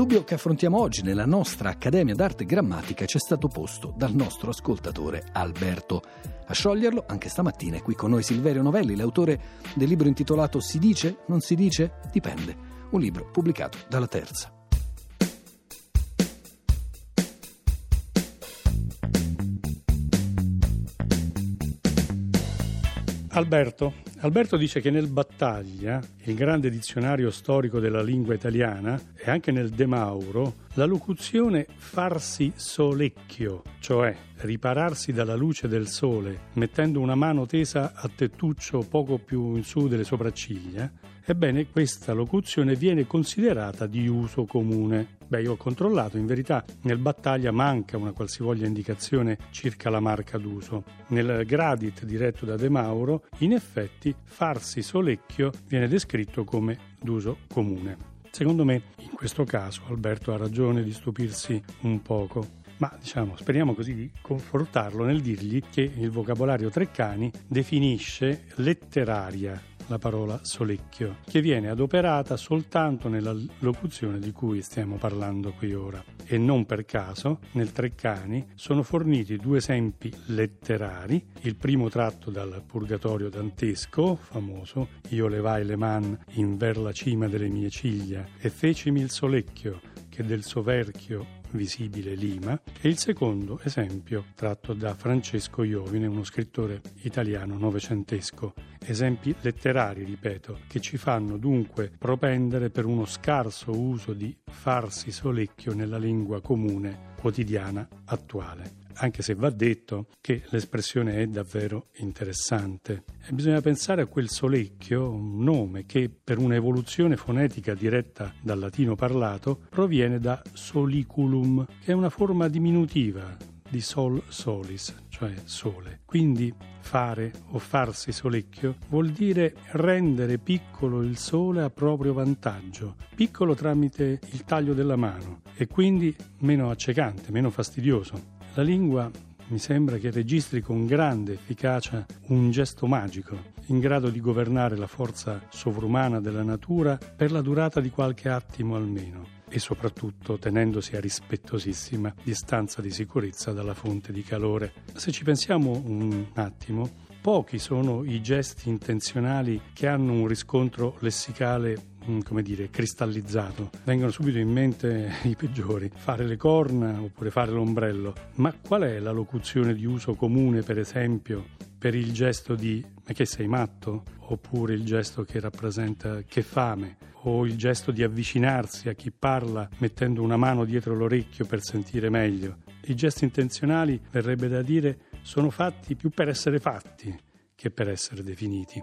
dubbio che affrontiamo oggi nella nostra Accademia d'Arte e Grammatica ci è stato posto dal nostro ascoltatore Alberto. A scioglierlo anche stamattina è qui con noi Silverio Novelli, l'autore del libro intitolato Si dice? Non si dice? Dipende. Un libro pubblicato dalla Terza. Alberto. Alberto dice che nel Battaglia, il grande dizionario storico della lingua italiana, e anche nel De Mauro, la locuzione farsi solecchio, cioè ripararsi dalla luce del sole mettendo una mano tesa a tettuccio poco più in su delle sopracciglia, ebbene questa locuzione viene considerata di uso comune. Beh, io ho controllato, in verità nel battaglia manca una qualsivoglia indicazione circa la marca d'uso. Nel Gradit diretto da De Mauro, in effetti, farsi solecchio viene descritto come d'uso comune. Secondo me, in questo caso, Alberto ha ragione di stupirsi un poco ma diciamo, speriamo così di confortarlo nel dirgli che il vocabolario Treccani definisce letteraria la parola solecchio, che viene adoperata soltanto nella locuzione di cui stiamo parlando qui ora. E non per caso, nel Treccani sono forniti due esempi letterari, il primo tratto dal Purgatorio dantesco, famoso, io levai le man in ver la cima delle mie ciglia e fecimi il solecchio che del soverchio visibile Lima e il secondo esempio tratto da Francesco Iovine, uno scrittore italiano novecentesco. Esempi letterari, ripeto, che ci fanno dunque propendere per uno scarso uso di farsi solecchio nella lingua comune quotidiana attuale anche se va detto che l'espressione è davvero interessante. E bisogna pensare a quel solecchio, un nome che per un'evoluzione fonetica diretta dal latino parlato proviene da soliculum, che è una forma diminutiva di sol solis, cioè sole. Quindi fare o farsi solecchio vuol dire rendere piccolo il sole a proprio vantaggio, piccolo tramite il taglio della mano e quindi meno accecante, meno fastidioso. La lingua mi sembra che registri con grande efficacia un gesto magico, in grado di governare la forza sovrumana della natura per la durata di qualche attimo almeno e soprattutto tenendosi a rispettosissima distanza di sicurezza dalla fonte di calore. Se ci pensiamo un attimo, pochi sono i gesti intenzionali che hanno un riscontro lessicale come dire, cristallizzato. Vengono subito in mente i peggiori, fare le corna oppure fare l'ombrello. Ma qual è la locuzione di uso comune, per esempio, per il gesto di ma che sei matto? Oppure il gesto che rappresenta che fame? O il gesto di avvicinarsi a chi parla mettendo una mano dietro l'orecchio per sentire meglio? I gesti intenzionali, verrebbe da dire, sono fatti più per essere fatti che per essere definiti.